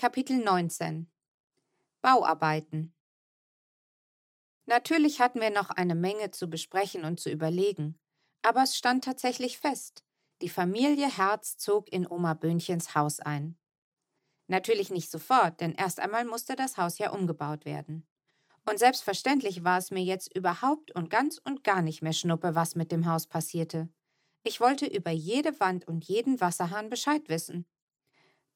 Kapitel 19 Bauarbeiten Natürlich hatten wir noch eine Menge zu besprechen und zu überlegen, aber es stand tatsächlich fest. Die Familie Herz zog in Oma Böhnchens Haus ein. Natürlich nicht sofort, denn erst einmal musste das Haus ja umgebaut werden. Und selbstverständlich war es mir jetzt überhaupt und ganz und gar nicht mehr Schnuppe, was mit dem Haus passierte. Ich wollte über jede Wand und jeden Wasserhahn Bescheid wissen.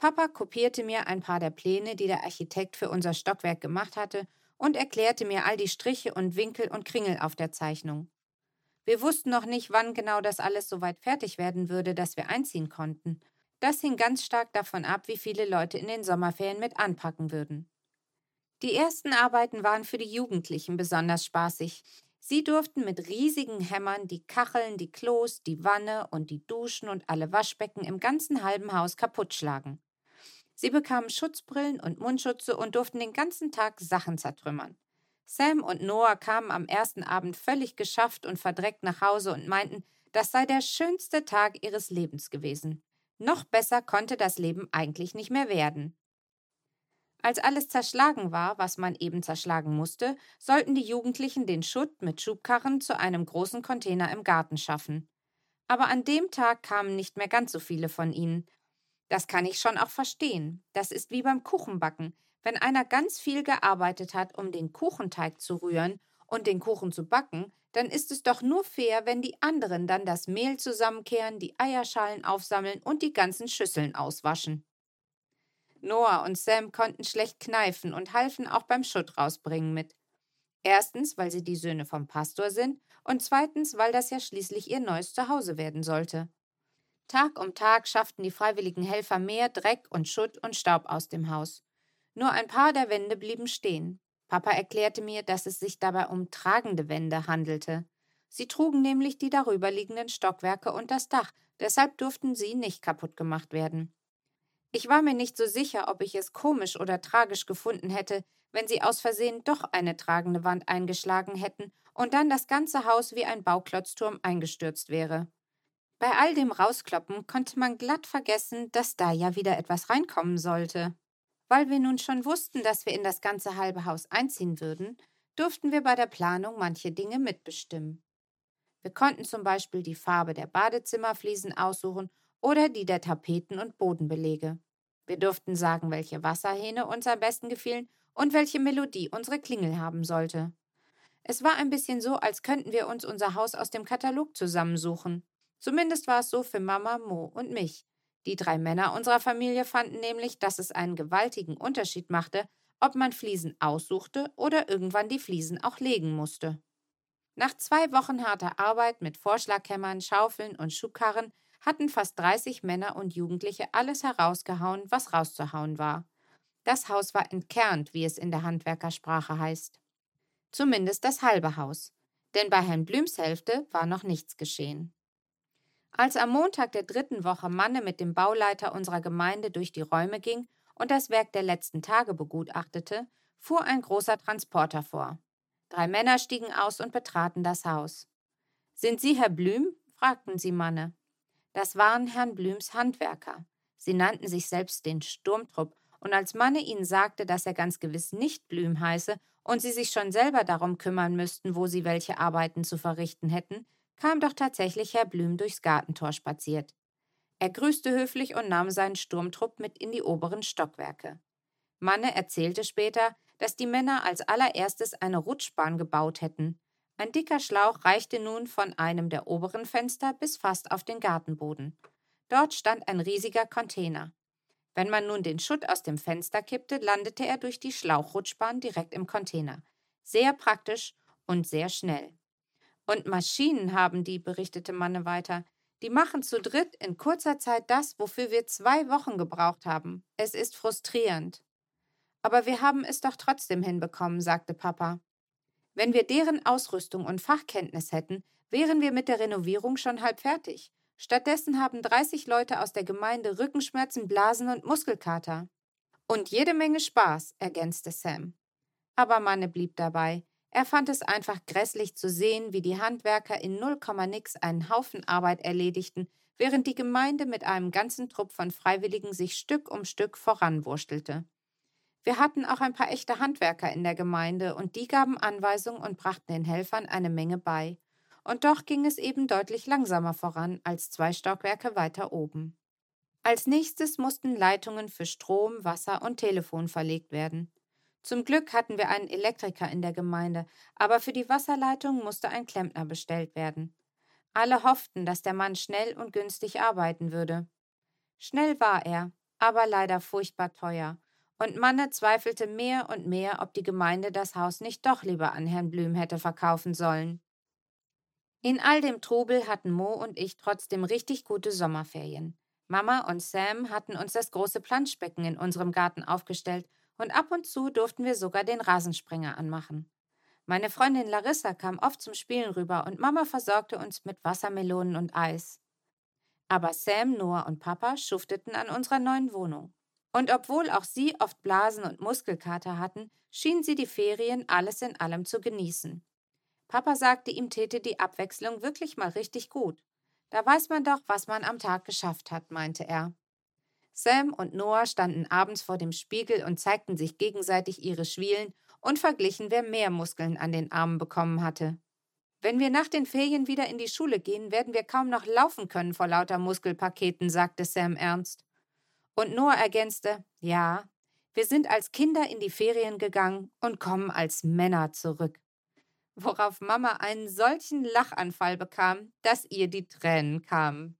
Papa kopierte mir ein paar der Pläne, die der Architekt für unser Stockwerk gemacht hatte, und erklärte mir all die Striche und Winkel und Kringel auf der Zeichnung. Wir wussten noch nicht, wann genau das alles so weit fertig werden würde, dass wir einziehen konnten. Das hing ganz stark davon ab, wie viele Leute in den Sommerferien mit anpacken würden. Die ersten Arbeiten waren für die Jugendlichen besonders spaßig. Sie durften mit riesigen Hämmern die Kacheln, die Klos, die Wanne und die Duschen und alle Waschbecken im ganzen halben Haus kaputtschlagen. Sie bekamen Schutzbrillen und Mundschutze und durften den ganzen Tag Sachen zertrümmern. Sam und Noah kamen am ersten Abend völlig geschafft und verdreckt nach Hause und meinten, das sei der schönste Tag ihres Lebens gewesen. Noch besser konnte das Leben eigentlich nicht mehr werden. Als alles zerschlagen war, was man eben zerschlagen musste, sollten die Jugendlichen den Schutt mit Schubkarren zu einem großen Container im Garten schaffen. Aber an dem Tag kamen nicht mehr ganz so viele von ihnen, das kann ich schon auch verstehen. Das ist wie beim Kuchenbacken. Wenn einer ganz viel gearbeitet hat, um den Kuchenteig zu rühren und den Kuchen zu backen, dann ist es doch nur fair, wenn die anderen dann das Mehl zusammenkehren, die Eierschalen aufsammeln und die ganzen Schüsseln auswaschen. Noah und Sam konnten schlecht kneifen und halfen auch beim Schutt rausbringen mit. Erstens, weil sie die Söhne vom Pastor sind und zweitens, weil das ja schließlich ihr neues Zuhause werden sollte. Tag um Tag schafften die freiwilligen Helfer mehr Dreck und Schutt und Staub aus dem Haus. Nur ein paar der Wände blieben stehen. Papa erklärte mir, dass es sich dabei um tragende Wände handelte. Sie trugen nämlich die darüberliegenden Stockwerke und das Dach, deshalb durften sie nicht kaputt gemacht werden. Ich war mir nicht so sicher, ob ich es komisch oder tragisch gefunden hätte, wenn sie aus Versehen doch eine tragende Wand eingeschlagen hätten und dann das ganze Haus wie ein Bauklotzturm eingestürzt wäre. Bei all dem Rauskloppen konnte man glatt vergessen, dass da ja wieder etwas reinkommen sollte. Weil wir nun schon wussten, dass wir in das ganze halbe Haus einziehen würden, durften wir bei der Planung manche Dinge mitbestimmen. Wir konnten zum Beispiel die Farbe der Badezimmerfliesen aussuchen oder die der Tapeten und Bodenbelege. Wir durften sagen, welche Wasserhähne uns am besten gefielen und welche Melodie unsere Klingel haben sollte. Es war ein bisschen so, als könnten wir uns unser Haus aus dem Katalog zusammensuchen. Zumindest war es so für Mama, Mo und mich. Die drei Männer unserer Familie fanden nämlich, dass es einen gewaltigen Unterschied machte, ob man Fliesen aussuchte oder irgendwann die Fliesen auch legen musste. Nach zwei Wochen harter Arbeit mit Vorschlaghämmern, Schaufeln und Schubkarren hatten fast 30 Männer und Jugendliche alles herausgehauen, was rauszuhauen war. Das Haus war entkernt, wie es in der Handwerkersprache heißt. Zumindest das halbe Haus, denn bei Herrn Blüms Hälfte war noch nichts geschehen. Als am Montag der dritten Woche Manne mit dem Bauleiter unserer Gemeinde durch die Räume ging und das Werk der letzten Tage begutachtete, fuhr ein großer Transporter vor. Drei Männer stiegen aus und betraten das Haus. Sind Sie Herr Blüm? fragten sie Manne. Das waren Herrn Blüms Handwerker. Sie nannten sich selbst den Sturmtrupp, und als Manne ihnen sagte, dass er ganz gewiss nicht Blüm heiße und sie sich schon selber darum kümmern müssten, wo sie welche Arbeiten zu verrichten hätten, kam doch tatsächlich Herr Blüm durchs Gartentor spaziert. Er grüßte höflich und nahm seinen Sturmtrupp mit in die oberen Stockwerke. Manne erzählte später, dass die Männer als allererstes eine Rutschbahn gebaut hätten. Ein dicker Schlauch reichte nun von einem der oberen Fenster bis fast auf den Gartenboden. Dort stand ein riesiger Container. Wenn man nun den Schutt aus dem Fenster kippte, landete er durch die Schlauchrutschbahn direkt im Container. Sehr praktisch und sehr schnell. Und Maschinen haben die, berichtete Manne weiter. Die machen zu dritt in kurzer Zeit das, wofür wir zwei Wochen gebraucht haben. Es ist frustrierend. Aber wir haben es doch trotzdem hinbekommen, sagte Papa. Wenn wir deren Ausrüstung und Fachkenntnis hätten, wären wir mit der Renovierung schon halb fertig. Stattdessen haben 30 Leute aus der Gemeinde Rückenschmerzen, Blasen und Muskelkater. Und jede Menge Spaß, ergänzte Sam. Aber Manne blieb dabei. Er fand es einfach grässlich zu sehen, wie die Handwerker in null nix einen Haufen Arbeit erledigten, während die Gemeinde mit einem ganzen Trupp von Freiwilligen sich Stück um Stück voranwurstelte. Wir hatten auch ein paar echte Handwerker in der Gemeinde und die gaben Anweisungen und brachten den Helfern eine Menge bei. Und doch ging es eben deutlich langsamer voran als zwei Stockwerke weiter oben. Als nächstes mussten Leitungen für Strom, Wasser und Telefon verlegt werden. Zum Glück hatten wir einen Elektriker in der Gemeinde, aber für die Wasserleitung musste ein Klempner bestellt werden. Alle hofften, dass der Mann schnell und günstig arbeiten würde. Schnell war er, aber leider furchtbar teuer, und Manne zweifelte mehr und mehr, ob die Gemeinde das Haus nicht doch lieber an Herrn Blüm hätte verkaufen sollen. In all dem Trubel hatten Mo und ich trotzdem richtig gute Sommerferien. Mama und Sam hatten uns das große Planschbecken in unserem Garten aufgestellt und ab und zu durften wir sogar den Rasenspringer anmachen. Meine Freundin Larissa kam oft zum Spielen rüber und Mama versorgte uns mit Wassermelonen und Eis. Aber Sam, Noah und Papa schufteten an unserer neuen Wohnung. Und obwohl auch sie oft Blasen und Muskelkater hatten, schienen sie die Ferien alles in allem zu genießen. Papa sagte, ihm täte die Abwechslung wirklich mal richtig gut. Da weiß man doch, was man am Tag geschafft hat, meinte er. Sam und Noah standen abends vor dem Spiegel und zeigten sich gegenseitig ihre Schwielen und verglichen, wer mehr Muskeln an den Armen bekommen hatte. Wenn wir nach den Ferien wieder in die Schule gehen, werden wir kaum noch laufen können vor lauter Muskelpaketen, sagte Sam ernst. Und Noah ergänzte, ja, wir sind als Kinder in die Ferien gegangen und kommen als Männer zurück worauf Mama einen solchen Lachanfall bekam, dass ihr die Tränen kamen.